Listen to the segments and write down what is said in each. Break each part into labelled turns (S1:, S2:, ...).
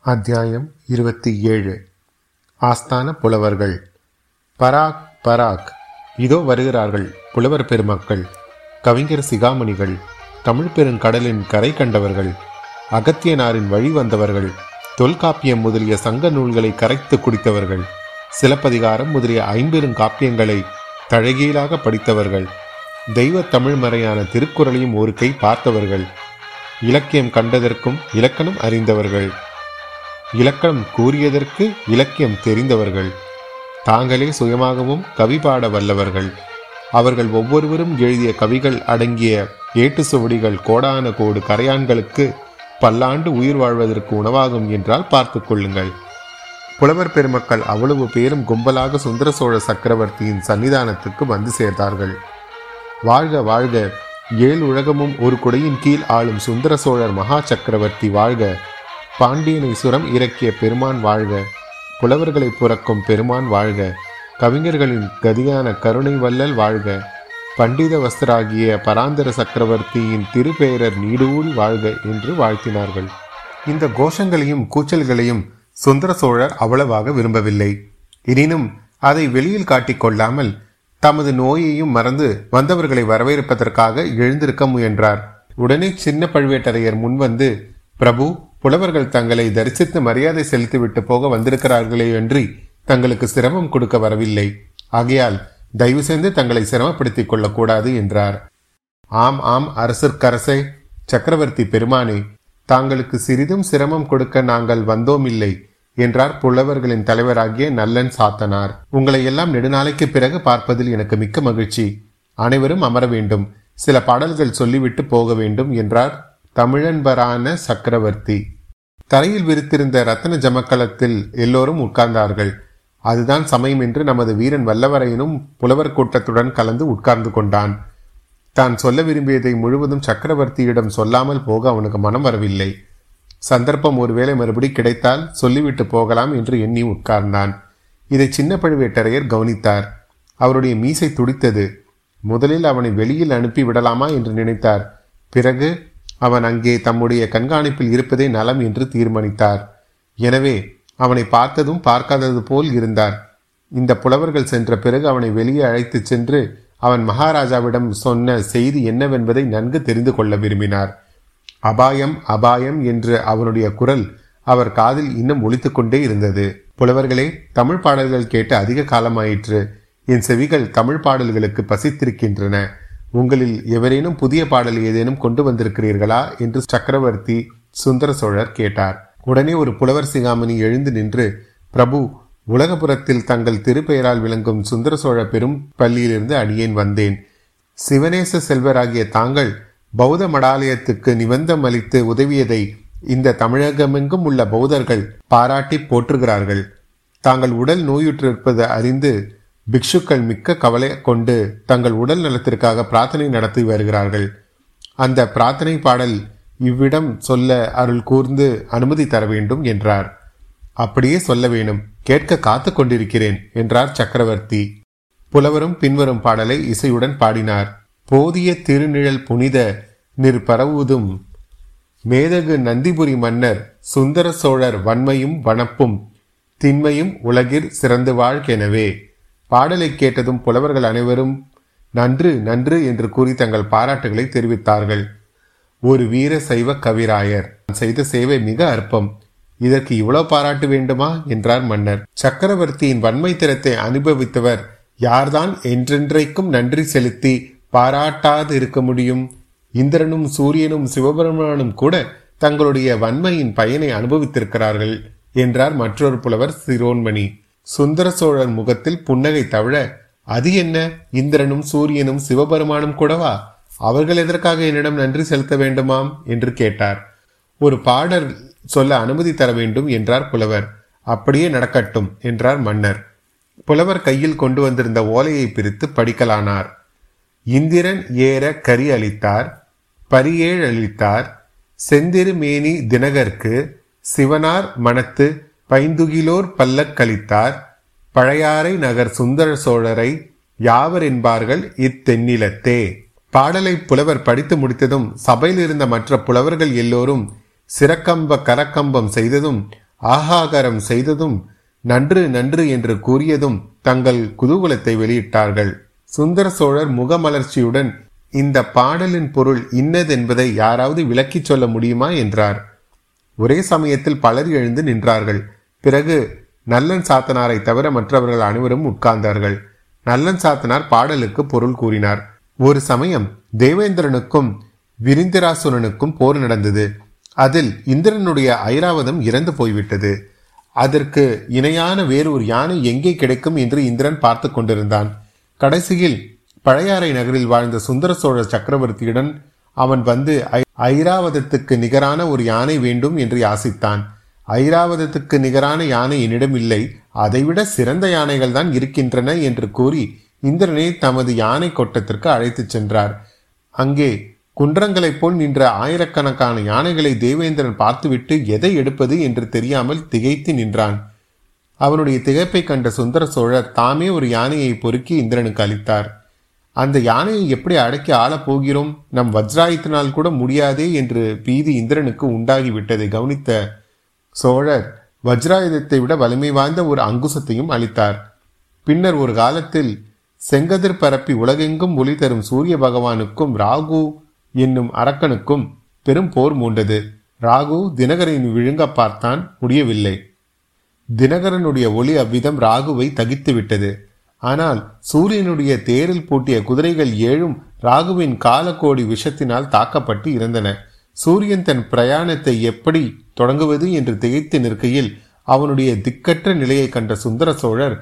S1: அத்தியாயம் இருபத்தி ஏழு. ஆஸ்தான புலவர்கள். பராக் பராக். இதோ வருகிறார்கள் புலவர் பெருமக்கள் கவிஞர் சிகாமணிகள் தமிழ் பெருங்கடலின் கரை கண்டவர்கள் அகத்தியனாரின் வழி வந்தவர்கள் தொல்காப்பியம் முதலிய சங்க நூல்களை கரைத்து குடித்தவர்கள் சிலப்பதிகாரம் முதலிய ஐம்பெரும் காப்பியங்களை தழகியலாக படித்தவர்கள் தெய்வ தமிழ் மறையான திருக்குறளையும் ஒரு கை பார்த்தவர்கள் இலக்கியம் கண்டதற்கும் இலக்கணம் அறிந்தவர்கள். இலக்கணம் கூறியதற்கு இலக்கியம் தெரிந்தவர்கள். தாங்களே சுயமாகவும் கவி பாட வல்லவர்கள். அவர்கள் ஒவ்வொருவரும் எழுதிய கவிகள் அடங்கிய ஏட்டு சுவடிகள் கோடான கோடு கரையான்களுக்கு பல்லாண்டு உயிர் வாழ்வதற்கு உணவாகும் என்றால் பார்த்து கொள்ளுங்கள். புலவர் பெருமக்கள் அவ்வளவு பேரும் கும்பலாக சுந்தர சோழ சக்கரவர்த்தியின் சன்னிதானத்துக்கு வந்து சேர்ந்தார்கள். வாழ்க வாழ்க ஏழு உலகமும் ஒரு குடையின் கீழ் ஆளும் சுந்தர சோழர் மகா சக்கரவர்த்தி வாழ்க. பாண்டியனை சுரம் இறக்கிய பெருமான் வாழ்க. புலவர்களை புறக்கும் பெருமான் வாழ்க. கவிஞர்களின் கதியான கருணை வல்லல் வாழ்க. பண்டித வஸ்தராகிய பராந்தர சக்கரவர்த்தியின் திருப்பெயரர் நீடூழி வாழ்க என்று வாழ்த்தினார்கள். இந்த கோஷங்களையும் கூச்சல்களையும் சுந்தர சோழர் அவ்வளவாக விரும்பவில்லை. எனினும் அதை வெளியில் காட்டிக்கொள்ளாமல் தமது நோயையும் மறந்து வந்தவர்களை வரவேற்பதற்காக எழுந்திருக்க முயன்றார். உடனே சின்ன பழுவேட்டரையர் முன்வந்து பிரபு புலவர்கள் தங்களை தரிசித்து மரியாதை செலுத்திவிட்டு போக வந்திருக்கிறார்களே என்று தங்களுக்கு சிரமம் கொடுக்க வரவில்லை. ஆகையால் தயவு செய்து தங்களை சிரமப்படுத்திக் கொள்ளக்கூடாது என்றார். ஆம் ஆம் அரசர்க்கரசே சக்கரவர்த்தி பெருமானே தாங்களுக்கு சிறிதும் சிரமம் கொடுக்க நாங்கள் வந்தோமில்லை என்றார் புலவர்களின் தலைவராகிய நல்லன் சாத்தனார். உங்களை எல்லாம் நெடுநாளைக்கு பிறகு பார்ப்பதில் எனக்கு மிக்க மகிழ்ச்சி. அனைவரும் அமர வேண்டும். சில பாடல்கள் சொல்லிவிட்டு போக வேண்டும் என்றார் தமிழன்பரான சக்கரவர்த்தி. தரையில் விரித்திருந்த ரத்தன ஜமக்கலத்தில் எல்லோரும் உட்கார்ந்தார்கள். அதுதான் சமயம் என்று நமது வீரன் வல்லவரையனும் புலவர் கூட்டத்துடன் கலந்து உட்கார்ந்து கொண்டான். தான் சொல்ல விரும்பியதை முழுவதும் சக்கரவர்த்தியிடம் சொல்லாமல் போக அவனுக்கு மனம் வரவில்லை. சந்தர்ப்பம் ஒருவேளை மறுபடி கிடைத்தால் சொல்லிவிட்டு போகலாம் என்று எண்ணி உட்கார்ந்தான். இதை சின்ன பழுவேட்டரையர் கவனித்தார். அவருடைய மீசை துடித்தது. முதலில் அவனை வெளியில் அனுப்பி விடலாமா என்று நினைத்தார். பிறகு அவன் அங்கே தம்முடைய கண்காணிப்பில் இருப்பதே நலம் என்று தீர்மானித்தார். எனவே அவனை பார்த்ததும் பார்க்காதது போல் இருந்தார். இந்த புலவர்கள் சென்ற பிறகு அவனை வெளியே அழைத்துச் சென்று அவன் மகாராஜாவிடம் சொன்ன செய்தி என்னவென்பதை நன்கு தெரிந்து கொள்ள விரும்பினார். அபாயம் அபாயம் என்று அவனுடைய குரல் அவர் காதில் இன்னும் ஒழித்து கொண்டே இருந்தது. புலவர்களே தமிழ் பாடல்கள் கேட்டு அதிக காலமாயிற்று. என் செவிகள் தமிழ் பாடல்களுக்கு பசித்திருக்கின்றன. உங்களில் எவரேனும் புதிய பாடல் ஏதேனும் கொண்டு வந்திருக்கிறீர்களா? என்று சக்கரவர்த்தி சுந்தர சோழர் கேட்டார். உடனே ஒரு புலவர் சிகாமணி எழுந்து நின்று பிரபு உலகபுரத்தில் தங்கள் திருப்பெயரால் விளங்கும் சுந்தர சோழ பெரும் பள்ளியிலிருந்து அடியேன் வந்தேன். சிவனேச செல்வராகிய தாங்கள் பௌத்த மடாலயத்துக்கு நிபந்தம் அளித்து உதவியதை இந்த தமிழகமெங்கும் உள்ள பௌத்தர்கள் பாராட்டி போற்றுகிறார்கள். தாங்கள் உடல் நோயுற்றிருப்பது அறிந்து பிக்ஷுக்கள் மிக்க கவலை கொண்டு தங்கள் உடல் நலத்திற்காக பிரார்த்தனை நடத்தி வருகிறார்கள். அந்த பிரார்த்தனை பாடல் இவ்விடம் சொல்ல அருள் கூர்ந்து அனுமதி தர வேண்டும் என்றார். அப்படியே சொல்ல வேணும் கேட்க காத்து கொண்டிருக்கிறேன் என்றார் சக்கரவர்த்தி. புலவரும் பின்வரும் பாடலை இசையுடன் பாடினார். போதிய திருநிழல் புனித நிற்பரவுதும் மேதகு நந்திபுரி மன்னர் சுந்தர சோழர் வன்மையும் வனப்பும் திண்மையும் உலகிற் சிறந்து வாழ்கெனவே பாடலை கேட்டதும் புலவர்கள் அனைவரும் நன்று நன்று என்று கூறி தங்கள் பாராட்டுகளை தெரிவித்தார்கள். ஒரு வீர சைவ கவிராயர் செய்த சேவை மிக அற்பம். இதற்கு இவ்வளவு பாராட்டு வேண்டுமா? என்றார் மன்னர். சக்கரவர்த்தியின் வன்மை திறத்தை அனுபவித்தவர் யார்தான் என்றென்றைக்கும் நன்றி செலுத்தி பாராட்டாது இருக்க முடியும். இந்திரனும் சூரியனும் சிவபெருமானும் கூட தங்களுடைய வன்மையின் பயனை அனுபவித்திருக்கிறார்கள் என்றார் மற்றொரு புலவர் சிரோன்மணி. சுந்தர சோழர் முகத்தில் புன்னகை தவிழ அது என்ன? இந்திரனும் சூரியனும் சிவபெருமானும் கூடவா? அவர்கள் எதற்காக என்னிடம் நன்றி செலுத்த வேண்டுமாம்? என்று கேட்டார். ஒரு பாடல் சொல்ல அனுமதி தர வேண்டும் என்றார் புலவர். அப்படியே நடக்கட்டும் என்றார் மன்னர். புலவர் கையில் கொண்டு வந்திருந்த ஓலையை பிரித்து படிக்கலானார். இந்திரன் ஏற கரி அளித்தார் பரியேழ் அளித்தார் செந்திருமேனி தினகர்க்கு சிவனார் மனத்து பைந்துகிலோர் பல்லக்களித்தார் பழையாறை நகர் சுந்தர சோழரை யாவர் என்பார்கள் இத்தென்னிலத்தே பாடலை புலவர் படித்து முடித்ததும் சபையில் இருந்த மற்ற புலவர்கள் எல்லோரும் சிறக்கம்ப கரக்கம்பம் செய்ததும் ஆகாகரம் செய்ததும் நன்று நன்று என்று கூறியதும் தங்கள் குதூகலத்தை வெளியிட்டார்கள். சுந்தர சோழர் முகமலர்ச்சியுடன் இந்த பாடலின் பொருள் இன்னதென்பதை யாராவது விளக்கிச் சொல்ல முடியுமா? என்றார். ஒரே சமயத்தில் பலர் எழுந்து நின்றார்கள். பிறகு நல்லன் சாத்தனாரை தவிர மற்றவர்கள் அனைவரும் உட்கார்ந்தார்கள். நல்லன் சாத்தனார் பாடலுக்கு பொருள் கூறினார். ஒரு சமயம் தேவேந்திரனுக்கும் விரிந்திராசுரனுக்கும் போர் நடந்தது. அதில் இந்திரனுடைய ஐராவதம் இறந்து போய்விட்டது. அதற்கு இணையான வேறு ஒரு யானை எங்கே கிடைக்கும் என்று இந்திரன் பார்த்து கொண்டிருந்தான். கடைசியில் பழையாறை நகரில் வாழ்ந்த சுந்தர சோழ சக்கரவர்த்தியுடன் அவன் வந்து ஐராவதத்துக்கு நிகரான ஒரு யானை வேண்டும் என்று யாசித்தான். ஐராவதத்துக்கு நிகரான யானை என்னிடம் இல்லை. அதைவிட சிறந்த யானைகள் தான் இருக்கின்றன என்று கூறி இந்திரனை தமது யானை கொட்டத்திற்கு அழைத்துச் சென்றார். அங்கே குன்றங்களைப் போல் நின்ற ஆயிரக்கணக்கான யானைகளை தேவேந்திரன் பார்த்துவிட்டு எதை எடுப்பது என்று தெரியாமல் திகைத்து நின்றான். அவனுடைய திகைப்பை கண்ட சுந்தர சோழர் தாமே ஒரு யானையை பொறுக்கி இந்திரனுக்கு அளித்தார். அந்த யானையை எப்படி அடக்கி ஆளப் போகிறோம்? நம் வஜ்ராயத்தினால் கூட முடியாதே என்று பீதி இந்திரனுக்கு உண்டாகிவிட்டதை கவனித்த சோழர் வஜ்ராயுதத்தை விட வலிமை வாய்ந்த ஒரு அங்குசத்தையும் அளித்தார். பின்னர் ஒரு காலத்தில் செங்கதிர் பரப்பி உலகெங்கும் ஒளி தரும் சூரிய பகவானுக்கும் ராகு என்னும் அரக்கனுக்கும் பெரும் போர் மூண்டது. ராகு தினகரின் விழுங்க பார்த்தான் முடியவில்லை. தினகரனுடைய ஒளி அவ்விதம் ராகுவை தகித்து விட்டது. ஆனால் சூரியனுடைய தேரில் பூட்டிய குதிரைகள் ஏழும் ராகுவின் காலக்கோடி விஷத்தினால் தாக்கப்பட்டு இருந்தன. சூரியன் தன் பிரயாணத்தை எப்படி தொடங்குவது என்று திகைத்து நிற்கையில் அவனுடைய திக்கற்ற நிலையை கண்ட சுந்தர சோழர்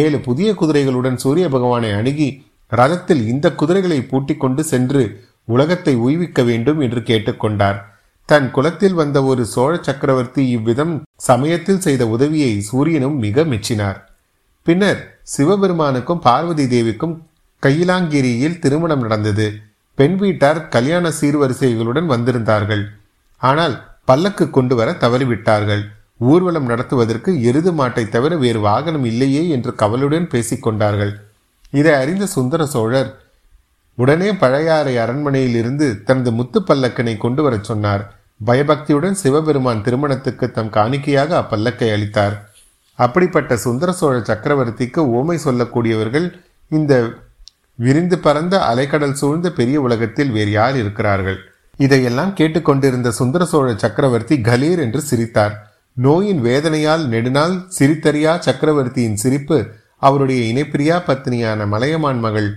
S1: ஏழு புதிய குதிரைகளுடன் சூரிய பகவானை அணுகி ரதத்தில் இந்த குதிரைகளை பூட்டிக் கொண்டு சென்று உலகத்தை உய்விக்க வேண்டும் என்று கேட்டுக்கொண்டார் தன் குலத்தில் வந்த ஒரு சோழ சக்கரவர்த்தி இவ்விதம் சமயத்தில் செய்த உதவியை சூரியனும் மிக மெச்சினார். பின்னர் சிவபெருமானுக்கும் பார்வதி தேவிக்கும் கையிலாங்கிரியில் திருமணம் நடந்தது. பெண் வீட்டார் கல்யாண சீர்வரிசைகளுடன் வந்திருந்தார்கள். ஆனால் பல்லக்கு கொண்டு வர தவறிவிட்டார்கள். ஊர்வலம் நடத்துவதற்கு எருது மாட்டை தவிர வேறு வாகனம் இல்லையே என்று கவலுடன் பேசிக்கொண்டார்கள் இதை அறிந்த சுந்தர சோழர் உடனே பழையாறை அரண்மனையில் இருந்து தனது முத்து பல்லக்கனை கொண்டு வரச் சொன்னார். பயபக்தியுடன் சிவபெருமான் திருமணத்துக்கு தம் காணிக்கையாக அப்பல்லக்கை அளித்தார். அப்படிப்பட்ட சுந்தர சோழ சக்கரவர்த்திக்கு ஓமை சொல்லக்கூடியவர்கள் இந்த விரிந்து பறந்த அலைக்கடல் சூழ்ந்த பெரிய உலகத்தில் வேறு யார் இருக்கிறார்கள்? இதையெல்லாம் கேட்டுக்கொண்டிருந்த சுந்தர சோழ சக்கரவர்த்தி கலீர் என்று சிரித்தார். நோயின் வேதனையால் நெடுநாள் சிரித்தறியா சக்கரவர்த்தியின் சிரிப்பு அவருடைய இணைப்பிரியா பத்னியான மலையமான் மகள்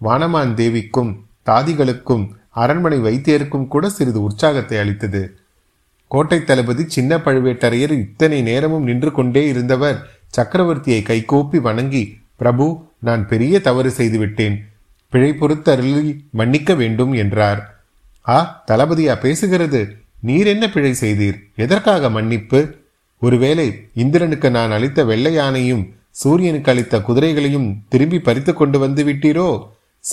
S1: வானமான் தேவிக்கும் தாதிகளுக்கும் அரண்மனை வைத்தியருக்கும் கூட சிறிது உற்சாகத்தை அளித்தது. கோட்டை தளபதி சின்ன பழுவேட்டரையர் இத்தனை நேரமும் நின்று கொண்டே இருந்தவர் சக்கரவர்த்தியை கைகூப்பி வணங்கி பிரபு நான் பெரிய தவறு செய்துவிட்டேன் பிழை பொறுத்தருளில் மன்னிக்க வேண்டும் என்றார். ஆ தளபதியா பேசுகிறது. நீர் என்ன பிழை செய்தீர்? எதற்காக மன்னிப்பு? ஒருவேளை இந்திரனுக்கு நான் அளித்த வெள்ளை யானையும் சூரியனுக்கு அளித்த குதிரைகளையும் திரும்பி பறித்து கொண்டு வந்து விட்டீரோ?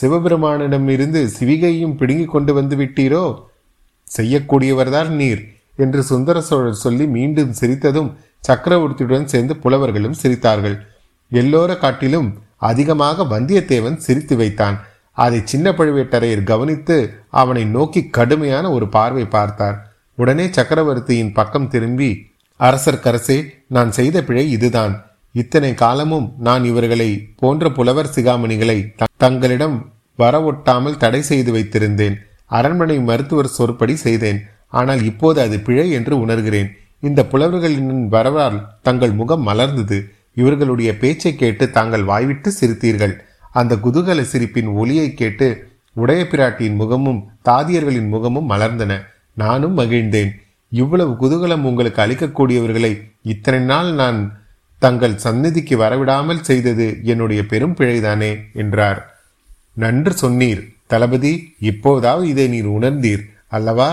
S1: சிவபெருமானிடம் இருந்து சிவிகையும் பிடுங்கி கொண்டு வந்து விட்டீரோ? செய்யக்கூடியவர்தான் நீர் என்று சுந்தர சோழர் சொல்லி மீண்டும் சிரித்ததும் சக்கரவர்த்தியுடன் சேர்ந்து புலவர்களும் சிரித்தார்கள். எல்லோர காட்டிலும் அதிகமாக வந்தியத்தேவன் சிரித்து வைத்தான். அதை சின்ன பழுவேட்டரையர் கவனித்து அவனை நோக்கி கடுமையான ஒரு பார்வை பார்த்தார். உடனே சக்கரவர்த்தியின் பக்கம் திரும்பி அரசர் கரசே நான் செய்த பிழை இதுதான். இத்தனை காலமும் நான் இவர்களை போன்ற புலவர் சிகாமணிகளை தங்களிடம் வரவொட்டாமல் தடை செய்து வைத்திருந்தேன். அரண்மனை மருத்துவர் சொற்படி செய்தேன். ஆனால் இப்போது அது பிழை என்று உணர்கிறேன். இந்த புலவர்களின் வரவால் தங்கள் முகம் மலர்ந்தது. இவர்களுடைய பேச்சை கேட்டு தாங்கள் வாய்விட்டு சிரித்தீர்கள். அந்த குதூகல சிரிப்பின் ஒலியை கேட்டு உடைய பிராட்டியின் முகமும் தாதியர்களின் முகமும் மலர்ந்தன. நானும் மகிழ்ந்தேன். இவ்வளவு குதூகலம் உங்களுக்கு அளிக்கக்கூடியவர்களை இத்தனை நாள் நான் தங்கள் சந்நிதிக்கு வரவிடாமல் செய்தது என்னுடைய பெரும் பிழைதானே என்றார். நன்று சொன்னீர். தளபதி இப்போதாவது இதை நீர் உணர்ந்தீர் அல்லவா?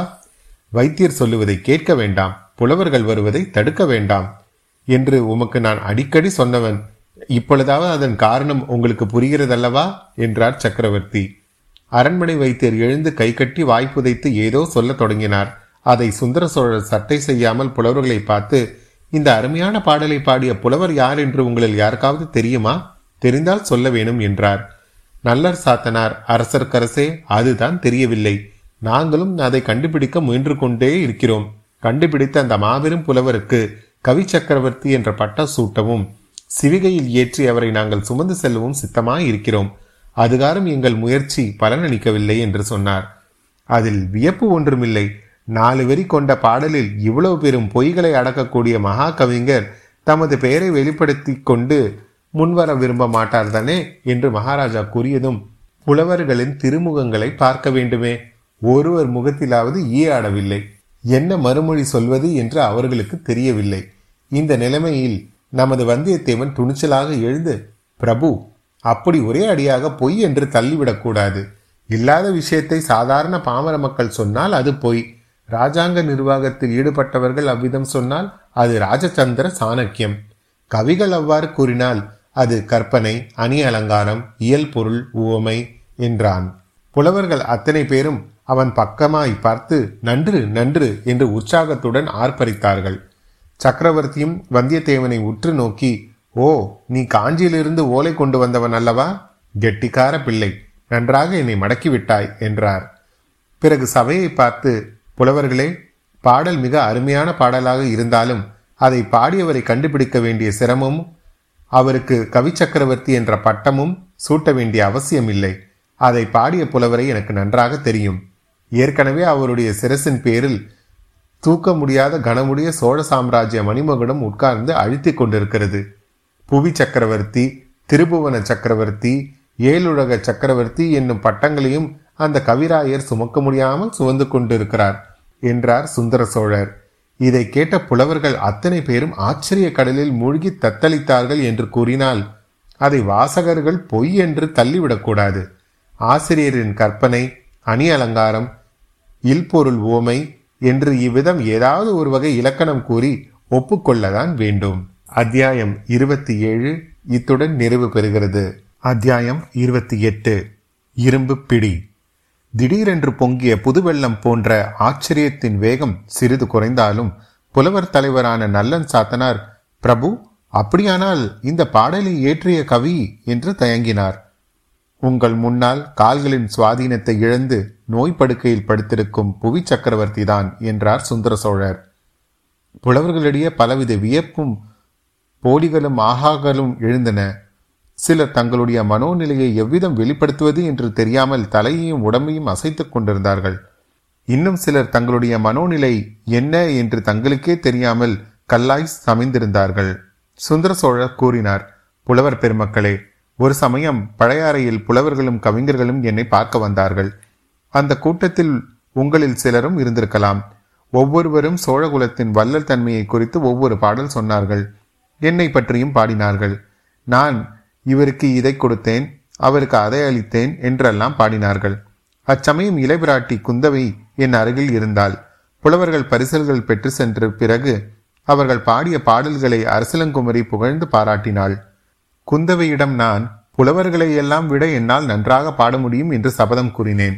S1: வைத்தியர் சொல்லுவதை கேட்க வேண்டாம். புலவர்கள் வருவதை தடுக்க வேண்டாம். என்று உமக்கு நான் அடிக்கடி சொன்னவன். இப்பொழுதாவது அதன் காரணம் உங்களுக்கு புரிகிறதல்லவா? என்றார் சக்கரவர்த்தி. அரண்மனை வைத்தியர் எழுந்து கை கட்டி வாய்ப்புதைத்து ஏதோ சொல்லத் தொடங்கினார். அதை சுந்தர சோழர் சட்டை செய்யாமல் புலவர்களை பார்த்து இந்த அருமையான பாடலை பாடிய புலவர் யார் என்று உங்களில் யாருக்காவது தெரியுமா? தெரிந்தால் சொல்ல வேணும் என்றார். நல்லர் சாத்தனார் அரசர்க்கரசே அதுதான் தெரியவில்லை. நாங்களும் அதை கண்டுபிடிக்க முயன்று கொண்டே இருக்கிறோம். கண்டுபிடித்த அந்த மாபெரும் புலவருக்கு கவி சக்கரவர்த்தி என்ற பட்டம் சூட்டவும் சிவிகையில் ஏற்றி அவரை நாங்கள் சுமந்து செல்லவும் சித்தமாய் இருக்கிறோம் அதுகாரும் எங்கள் முயற்சி பலனளிக்கவில்லை என்று சொன்னார். அதில் வியப்பு ஒன்றுமில்லை. நாலு வரி கொண்ட பாடலில் இவ்வளவு பெரும் பொய்களை அடக்கக்கூடிய மகா கவிஞர் தமது பெயரை வெளிப்படுத்தி கொண்டு முன்வர விரும்ப மாட்டார் தானே என்று மகாராஜா கூறியதும் புலவர்களின் திருமுகங்களை பார்க்க வேண்டுமே. ஒருவர் முகத்திலாவது ஈயாடவில்லை என்ன மறுமொழி சொல்வது என்று அவர்களுக்கு தெரியவில்லை. இந்த நிலைமையில் நமது வந்தியத்தேவன் துணிச்சலாக எழுந்து பிரபு அப்படி ஒரே அடியாக பொய் என்று தள்ளிவிடக்கூடாது. இல்லாத விஷயத்தை சாதாரண பாமர மக்கள் சொன்னால் அது பொய். ராஜாங்க நிர்வாகத்தில் ஈடுபட்டவர்கள் அவ்விதம் சொன்னால் அது ராஜச்சந்திர சாணக்கியம். கவிகள் அவ்வாறு கூறினால் அது கற்பனை அணி அலங்காரம் இயல் பொருள் உவமை என்றான். புலவர்கள் அத்தனை பேரும் அவன் பக்கமாய் பார்த்து நன்று நன்று என்று உற்சாகத்துடன் ஆர்ப்பரித்தார்கள். சக்கரவர்த்தியும் வந்தியத்தேவனை உற்று நோக்கி ஓ நீ காஞ்சியிலிருந்து ஓலை கொண்டு வந்தவன் அல்லவா? கெட்டிக்கார பிள்ளை நன்றாக என்னை மடக்கிவிட்டாய் என்றார். பிறகு சபையை பார்த்து புலவர்களே பாடல் மிக அருமையான பாடலாக இருந்தாலும் அதை பாடியவரை கண்டுபிடிக்க வேண்டிய சிரமமும் அவருக்கு கவி சக்கரவர்த்தி என்ற பட்டமும் சூட்ட வேண்டிய அவசியம் இல்லை அதை பாடிய புலவரை எனக்கு நன்றாக தெரியும். ஏற்கனவே அவருடைய சிரசின் பேரில் தூக்க முடியாத கனமுடைய சோழ சாம்ராஜ்ய மணிமகுடம் உட்கார்ந்து அழுத்தி கொண்டிருக்கிறது. புவி சக்கரவர்த்தி திருபுவன சக்கரவர்த்தி ஏழுலக சக்கரவர்த்தி என்னும் பட்டங்களையும் அந்த கவிராயர் சுமக்க முடியாமல் சுமந்து கொண்டிருக்கிறார் என்றார் சுந்தர சோழர். இதை கேட்ட புலவர்கள் அத்தனை பேரும் ஆச்சரிய கடலில் மூழ்கி தத்தளித்தார்கள் என்று கூறினால் அதை வாசகர்கள் பொய் என்று தள்ளிவிடக்கூடாது. ஆசிரியரின் கற்பனை அணி அலங்காரம் இல்பொருள் ஓமை என்று இவ்விதம் ஏதாவது ஒரு வகை இலக்கணம் கூறி ஒப்புக்கொள்ளதான் வேண்டும். அத்தியாயம் இருபத்தி ஏழு இத்துடன் நிறைவு பெறுகிறது. அத்தியாயம் இருபத்தி எட்டு. இரும்பு பிடி. திடீரென்று பொங்கிய புதுவெள்ளம் போன்ற ஆச்சரியத்தின் வேகம் சிறிது குறைந்தாலும் புலவர் தலைவரான நல்லன் சாத்தனார் பிரபு அப்படியானால் இந்த பாடலை இயற்றிய கவி என்று தயங்கினார். உங்கள் முன்னால் கால்களின் சுவாதீனத்தை இழந்து நோய் படுக்கையில் படுத்திருக்கும் புவி சக்கரவர்த்தி தான் என்றார் சுந்தர சோழர். புலவர்களிடையே பலவித வியப்பும் போலிகளும் ஆகாகளும் எழுந்தன. சிலர் தங்களுடைய மனோநிலையை எவ்விதம் வெளிப்படுத்துவது என்று தெரியாமல் தலையையும் உடம்பையும் அசைத்துக் கொண்டிருந்தார்கள். இன்னும் சிலர் தங்களுடைய மனோநிலை என்ன என்று தங்களுக்கே தெரியாமல் கல்லாய் சமைந்திருந்தார்கள். சுந்தர சோழர் கூறினார் புலவர் பெருமக்களே ஒரு சமயம் பழையாறையில் புலவர்களும் கவிஞர்களும் என்னை பார்க்க வந்தார்கள். அந்த கூட்டத்தில் உங்களில் சிலரும் இருந்திருக்கலாம். ஒவ்வொருவரும் சோழகுலத்தின் வள்ளல் தன்மையை குறித்து ஒவ்வொரு பாடல் சொன்னார்கள். என்னை பற்றியும் பாடினார்கள். நான் இவருக்கு இதை கொடுத்தேன் அவருக்கு அதை அளித்தேன் என்றெல்லாம் பாடினார்கள். அச்சமயம் இளைபிராட்டி குந்தவை என் அருகில் இருந்தால் புலவர்கள் பரிசல்கள் பெற்று சென்ற பிறகு அவர்கள் பாடிய பாடல்களை அரசலங்குமரி புகழ்ந்து பாராட்டினாள். குந்தவையிடம் நான் புலவர்களை எல்லாம் விட என்னால் நன்றாக பாட முடியும் என்று சபதம் கூறினேன்.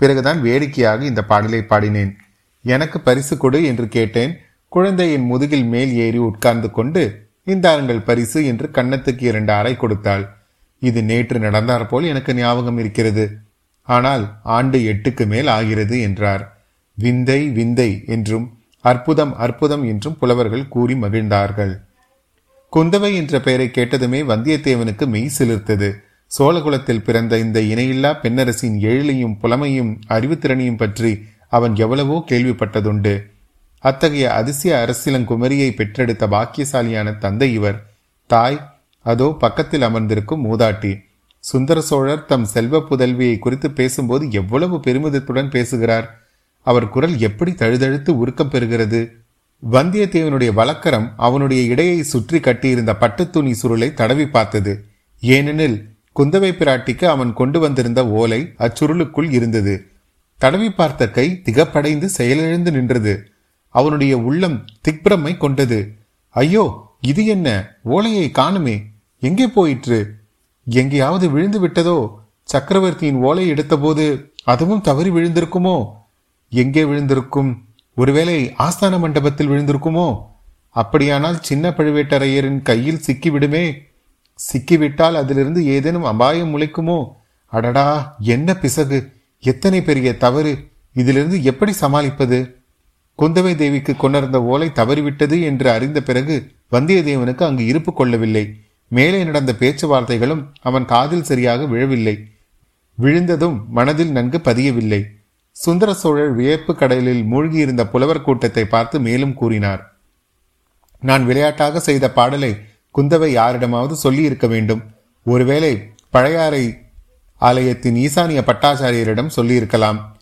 S1: பிறகுதான் வேடிக்கையாக இந்த பாடலை பாடினேன். எனக்கு பரிசு கொடு என்று கேட்டேன். குழந்தையின் முதுகில் மேல் ஏறி உட்கார்ந்து கொண்டு இந்தாருங்கள் பரிசு என்று கன்னத்துக்கு இரண்டு அறை கொடுத்தாள். இது நேற்று நடந்தார் போல் எனக்கு ஞாபகம் இருக்கிறது. ஆனால் ஆண்டு எட்டுக்கு மேல் ஆகிறது என்றார். விந்தை விந்தை என்றும் அற்புதம் அற்புதம் என்றும் புலவர்கள் கூறி மகிழ்ந்தார்கள். குந்தவை என்ற பெயரை கேட்டதுமே வந்தியத்தேவனுக்கு மெய் சிலிர்த்தது. சோழகுலத்தில் பிறந்த இந்த இணையில்லா பெண்ணரசின் எழிலையும் புலமையும் அறிவுத்திறனையும் பற்றி அவன் எவ்வளவோ கேள்விப்பட்டதுண்டு. அத்தகைய அதிசய அரசியலங்குமரியை பெற்றெடுத்த பாக்கியசாலியான தந்தை இவர். தாய் அதோ பக்கத்தில் அமர்ந்திருக்கும் மூதாட்டி. சுந்தர சோழர் தம் செல்வ புதல்வியை குறித்து பேசும்போது எவ்வளவு பெருமிதத்துடன் பேசுகிறார். அவர் குரல் எப்படி தழுதழுத்து உருக்கம் பெறுகிறது? வந்தியத்தேவனுடைய வழக்கரம் அவனுடைய இடையை சுற்றி கட்டியிருந்த பட்டுத்துணி சுருளை தடவி பார்த்தது. ஏனெனில் குந்தவை பிராட்டிக்கு அவன் கொண்டு வந்திருந்த ஓலை அச்சுருளுக்குள் இருந்தது. தடவி பார்த்த கை திகப்படைந்து செயலிழந்து நின்றது. அவனுடைய உள்ளம் திக்பிரமை கொண்டது. ஐயோ இது என்ன? ஓலையை காணுமே. எங்கே போயிற்று? எங்கேயாவது விழுந்து விட்டதோ? சக்கரவர்த்தியின் ஓலை எடுத்தபோது அதுவும் தவறி விழுந்திருக்குமோ? எங்கே விழுந்திருக்கும்? ஒருவேளை ஆஸ்தான மண்டபத்தில் விழுந்திருக்குமோ? அப்படியானால் சின்ன பழுவேட்டரையரின் கையில் சிக்கிவிடுமே. சிக்கிவிட்டால் அதிலிருந்து ஏதேனும் அபாயம் முளைக்குமோ? அடடா என்ன பிசகு? எத்தனை பெரிய தவறு? இதிலிருந்து எப்படி சமாளிப்பது? குந்தவை தேவிக்கு கொண்டிருந்த ஓலை தவறிவிட்டது என்று அறிந்த பிறகு வந்தியத்தேவனுக்கு அங்கு இருப்பு கொள்ளவில்லை. மேலே நடந்த பேச்சுவார்த்தைகளும் அவன் காதில் சரியாக விழவில்லை. விழுந்ததும் மனதில் நன்கு பதியவில்லை. சுந்தர சோழர் வியப்பு கடலில் மூழ்கியிருந்த புலவர் கூட்டத்தை பார்த்து மேலும் கூறினார். நான் விளையாட்டாக செய்த பாடலை குந்தவை யாரிடமாவது சொல்லி இருக்க வேண்டும். ஒருவேளை பழையாறை ஆலயத்தின் ஈசானிய பட்டாச்சாரியரிடம் சொல்லியிருக்கலாம்.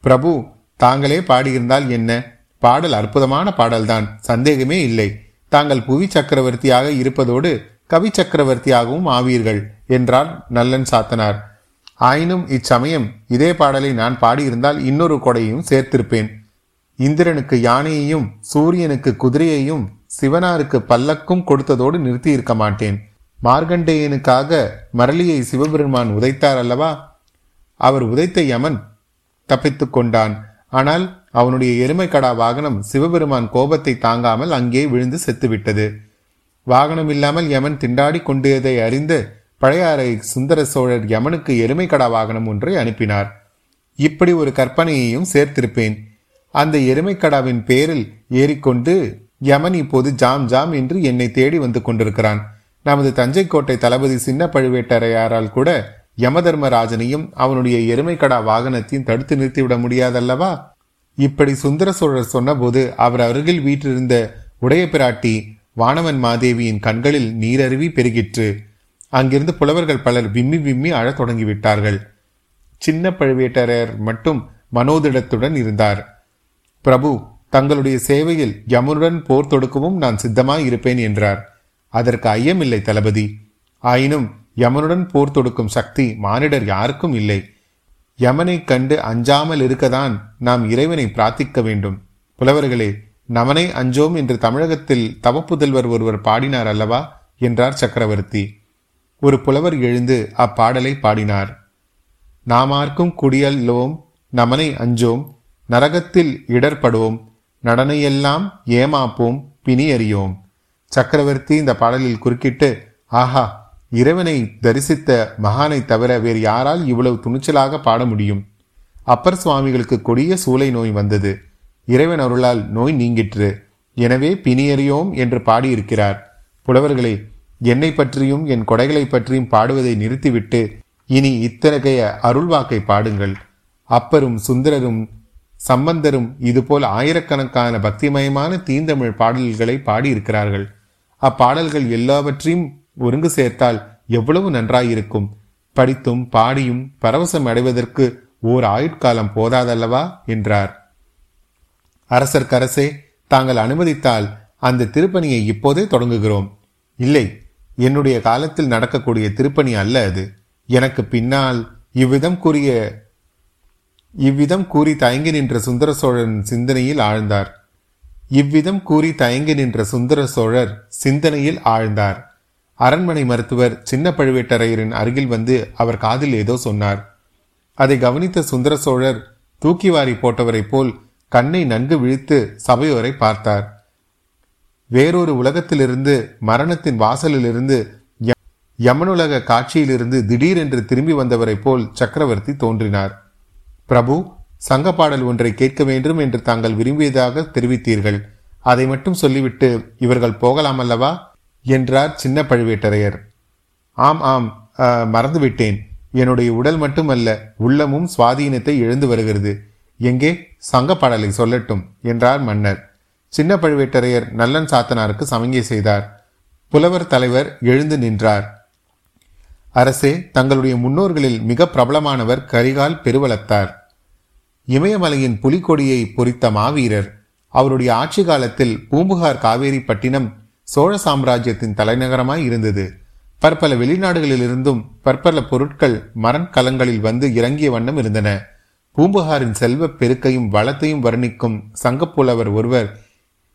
S1: பிரபு தாங்களே பாடியிருந்தால் என்ன? பாடல் அற்புதமான பாடல்தான். சந்தேகமே இல்லை. தாங்கள் புவி சக்கரவர்த்தியாக இருப்பதோடு கவி சக்கரவர்த்தியாகவும் ஆவீர்கள் என்றார் நல்லன் சாத்தனார். ஆயினும் இச்சமயம் இதே பாடலை நான் பாடியிருந்தால் இன்னொரு கொடையும் சேர்த்திருப்பேன். இந்திரனுக்கு யானையையும் சூரியனுக்கு குதிரையையும் சிவனாருக்கு பல்லக்கும் கொடுத்ததோடு நிறுத்தி இருக்க மாட்டேன். மார்கண்டேயனுக்காக மரளியை சிவபெருமான் உதைத்தார் அல்லவா? அவர் உதைத்த யமன் தப்பித்து கொண்டான். ஆனால் அவனுடைய எருமைக்கடா வாகனம் சிவபெருமான் கோபத்தை தாங்காமல் அங்கே விழுந்து செத்துவிட்டது. வாகனம் இல்லாமல் யமன் திண்டாடி கொண்டதை அறிந்து பழையாறை சுந்தர சோழர் யமனுக்கு எருமைக்கடா வாகனம் ஒன்றை அனுப்பினார். இப்படி ஒரு கற்பனையையும் சேர்த்திருப்பேன். அந்த எருமைக்கடாவின் பேரில் ஏறிக்கொண்டு யமன் இப்போது ஜாம் ஜாம் என்று என்னை தேடி வந்து கொண்டிருக்கிறான். நமது தஞ்சை கோட்டை தளபதி சின்ன பழுவேட்டரையாரால் கூட யமதர்மராஜனையும் அவனுடைய எருமைக்கடா வாகனத்தையும் தடுத்து நிறுத்திவிட முடியாதல்லவா? இப்படி சுந்தர சோழர் சொன்னபோது அவர் அருகில் வீற்றிருந்த உடைய பிராட்டி வானவன் மாதேவியின் கண்களில் நீரருவி பெருகிற்று. அங்கிருந்து புலவர்கள் பலர் விம்மி விம்மி அழத் தொடங்கிவிட்டார்கள். சின்ன பழுவேட்டரையர் மட்டும் மனோதிடத்துடன் இருந்தார். பிரபு தங்களுடைய சேவையில் யமுனுடன் போர் தொடுக்கவும் நான் சித்தமாய் இருப்பேன் என்றார். அதற்கு ஐயமில்லை தளபதி. ஆயினும் யமனுடன் போர் தொடுக்கும் சக்தி மானிடர் யாருக்கும் இல்லை. யமனை கண்டு அஞ்சாமல் இருக்கதான் நாம் இறைவனை பிரார்த்திக்க வேண்டும். புலவர்களே நமனை அஞ்சோம் என்று தமிழகத்தில் தவப்புதல்வர் ஒருவர் பாடினார் அல்லவா? என்றார் சக்கரவர்த்தி. ஒரு புலவர் எழுந்து அப்பாடலை பாடினார். நாமார்க்கும் குடியல்லோம் நமனை அஞ்சோம் நரகத்தில் இடர்படுவோம் நடனையெல்லாம் ஏமாப்போம் பிணி அறியோம் சக்கரவர்த்தி இந்த பாடலில் குறுக்கிட்டு ஆஹா இறைவனை தரிசித்த மகானை தவிர வேறு யாரால் இவ்வளவு துணிச்சலாக பாட முடியும்? அப்பர் சுவாமிகளுக்கு கொடிய சூளை நோய் வந்தது. இறைவன் அருளால் நோய் நீங்கிற்று. எனவே பிணியறியோம் என்று பாடியிருக்கிறார். புலவர்களே என்னை பற்றியும் என் கொடைகளை பற்றியும் பாடுவதை நிறுத்திவிட்டு இனி இத்தகைய அருள்வாக்கை பாடுங்கள். அப்பரும் சுந்தரரும் சம்பந்தரும் இதுபோல் ஆயிரக்கணக்கான பக்திமயமான தீந்தமிழ் பாடல்களை பாடியிருக்கிறார்கள். அப்பாடல்கள் எல்லாவற்றையும் ஒருங்கு சேர்த்தால் எவ்வளவு நன்றாயிருக்கும். படித்தும் பாடியும் பரவசம் அடைவதற்கு ஓர் ஆயுட்காலம் போதாதல்லவா? என்றார். அரசர்க்கரசே தாங்கள் அனுமதித்தால் அந்த திருப்பணியை இப்போதே தொடங்குகிறோம். இல்லை என்னுடைய காலத்தில் நடக்கக்கூடிய திருப்பணி அல்ல அது. எனக்கு பின்னால் இவ்விதம் கூறிய இவ்விதம் கூறி தயங்கி நின்ற சுந்தர சோழன் சிந்தனையில் ஆழ்ந்தார். இவ்விதம் கூறி தயங்கி நின்ற சுந்தர சோழர் சிந்தனையில் ஆழ்ந்தார். அரண்மனை மருத்துவர் சின்ன பழுவேட்டரையரின் அருகில் வந்து அவர் காதில் ஏதோ சொன்னார். அதை கவனித்த சுந்தர சோழர் தூக்கி வாரி போட்டவரைப் போல் கண்ணை நன்கு விழித்து சபையோரை பார்த்தார். வேறொரு உலகத்திலிருந்து மரணத்தின் வாசலிலிருந்து யமனுலக காட்சியிலிருந்து திடீரென்று திரும்பி வந்தவரைப் போல் சக்கரவர்த்தி தோன்றினார். பிரபு சங்க பாடல் ஒன்றை கேட்க வேண்டும் என்று தாங்கள் விரும்பியதாக தெரிவித்தீர்கள். அதை மட்டும் சொல்லிவிட்டு இவர்கள் போகலாம் அல்லவா என்றார் சின்ன பழுவேட்டரையர். ஆம் ஆம் மறந்துவிட்டேன். என்னுடைய உடல் மட்டுமல்ல உள்ளமும் சுவாதீனத்தை எழுந்து வருகிறது. எங்கே? சங்க பாடலை சொல்லட்டும் என்றார் மன்னர். சின்ன பழுவேட்டரையர் நல்லன் சாத்தனாருக்கு சமங்கை செய்தார். புலவர் தலைவர் எழுந்து நின்றார். அரசே தங்களுடைய முன்னோர்களில் மிக பிரபலமானவர் கரிகால் பெருவளத்தார். இமயமலையின் புலிக்கொடியை பொறித்த மாவீரர் அவருடைய ஆட்சி காலத்தில் பூம்புகார் காவேரி பட்டினம் சோழ சாம்ராஜ்யத்தின் தலைநகரமாய் இருந்தது. பற்பல வெளிநாடுகளிலிருந்தும் பற்பல பொருட்கள் மரண்கலங்களில் வந்து இறங்கிய வண்ணம் இருந்தன. பூம்புகாரின் செல்வ பெருக்கையும் வளத்தையும் வர்ணிக்கும் சங்கப்புலவர் ஒருவர்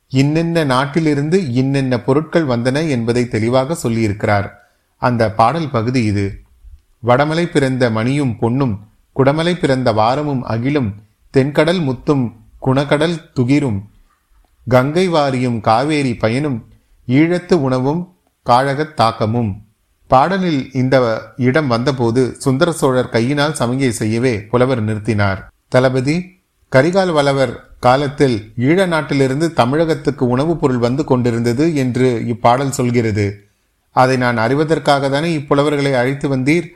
S1: இன்னென்ன நாட்டிலிருந்து இன்னென்ன பொருட்கள் வந்தன என்பதை தெளிவாக சொல்லியிருக்கிறார். அந்த பாடல் பகுதி இது. வடமலை பிறந்த மணியும் பொன்னும் குடமலை பிறந்த வாரமும் அகிலும் தென்கடல் முத்தும் குணக்கடல் துகிரும் கங்கை வாரியும் காவேரி பயனும் ஈழத்து உணவும் காழகத் தாக்கமும். பாடலில் இந்த இடம் வந்தபோது சுந்தர சோழர் கையினால் சமங்கை செய்யவே புலவர் நிறுத்தினார். தளபதி கரிகால் வளவர் காலத்தில் ஈழ நாட்டிலிருந்து தமிழகத்துக்கு உணவுப் பொருள் வந்து கொண்டிருந்தது என்று இப்பாடல் சொல்கிறது. அதை நான் அறிவதற்காக தானே இப்புலவர்களை அழைத்து வந்தீர்?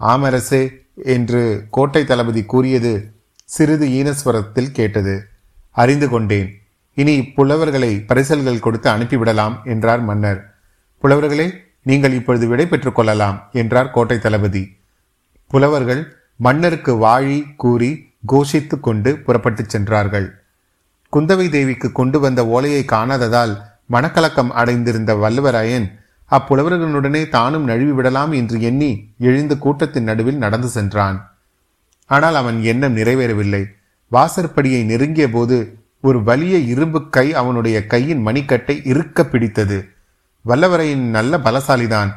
S1: ஆமரசே என்று கோட்டை தளபதி கூறியது சிறிது ஈனஸ்வரத்தில் கேட்டது. அறிந்து கொண்டேன். இனி இப்புலவர்களை பரிசல்கள் கொடுத்து அனுப்பிவிடலாம் என்றார் மன்னர். புலவர்களே நீங்கள் இப்பொழுது விடை பெற்றுக் கொள்ளலாம் என்றார் கோட்டை தளபதி. புலவர்கள் மன்னருக்கு வாழி கூறி கோஷித்துக் கொண்டு புறப்பட்டுச் சென்றார்கள். குந்தவை தேவிக்கு கொண்டு வந்த ஓலையை காணாததால் மனக்கலக்கம் அடைந்திருந்த வல்லவராயன் அப்புலவர்களுடனே தானும் நழுவி விடலாம் என்று எண்ணி எழுந்து கூட்டத்தின் நடுவில் நடந்து சென்றான். ஆனால் அவன் எண்ணம் நிறைவேறவில்லை. வாசற்படியை நெருங்கிய போது ஒரு வலிய இரும்பு கை அவனுடைய கையின் மணிக்கட்டை இறுக்க பிடித்தது. வல்லவரையின் நல்ல பலசாலிதான்.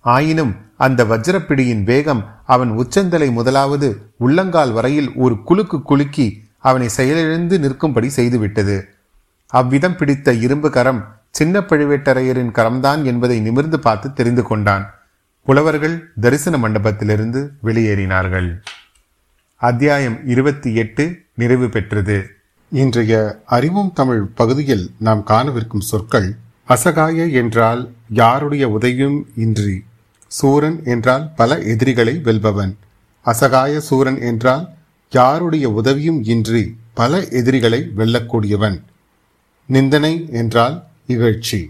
S1: ஆயினும் அந்த வஜ்ரப்பிடியின் வேகம் அவன் உச்சந்தலை முதலாவது உள்ளங்கால் வரையில் ஒரு குலுக்கு குலுக்கி அவனை செயலிழந்து நிற்கும்படி செய்துவிட்டது. அவ்விதம் பிடித்த இரும்பு கரம் சின்ன பழுவேட்டரையரின் கரம்தான் என்பதை நிமிர்ந்து பார்த்து தெரிந்து கொண்டான். புலவர்கள் தரிசன மண்டபத்திலிருந்து வெளியேறினார்கள். அத்தியாயம் இருபத்தி எட்டு நிறைவு பெற்றது. இன்றைய அறிவும் தமிழ் பகுதியில் நாம் காணவிருக்கும் சொற்கள் அசகாய என்றால் யாருடைய உதவியும் இன்றி சூரன் என்றால் பல எதிரிகளை வெல்பவன் அசகாய சூரன் என்றால் யாருடைய உதவியும் இன்றி பல எதிரிகளை வெல்லக்கூடியவன். நிந்தனை என்றால் இகழ்ச்சி.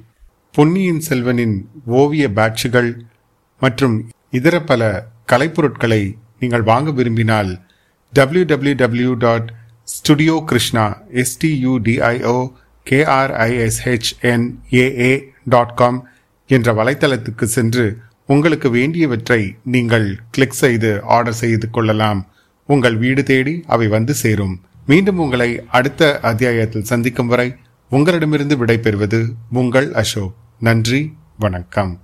S1: பொன்னியின் செல்வனின் ஓவிய பேட்சுகள் மற்றும் இதர பல கலைப்பொருட்களை நீங்கள் வாங்க விரும்பினால் W W W dot studio Krishna STUDIO KRISHNAA dot com என்ற வலைத்தளத்துக்கு சென்று உங்களுக்கு வேண்டியவற்றை நீங்கள் கிளிக் செய்து ஆர்டர் செய்து கொள்ளலாம். உங்கள் வீடு தேடி அவை வந்து சேரும். மீண்டும் உங்களை அடுத்த அத்தியாயத்தில் சந்திக்கும் வரை உங்களிடமிருந்து விடைபெறுவது உங்கள் அசோக். நன்றி வணக்கம்.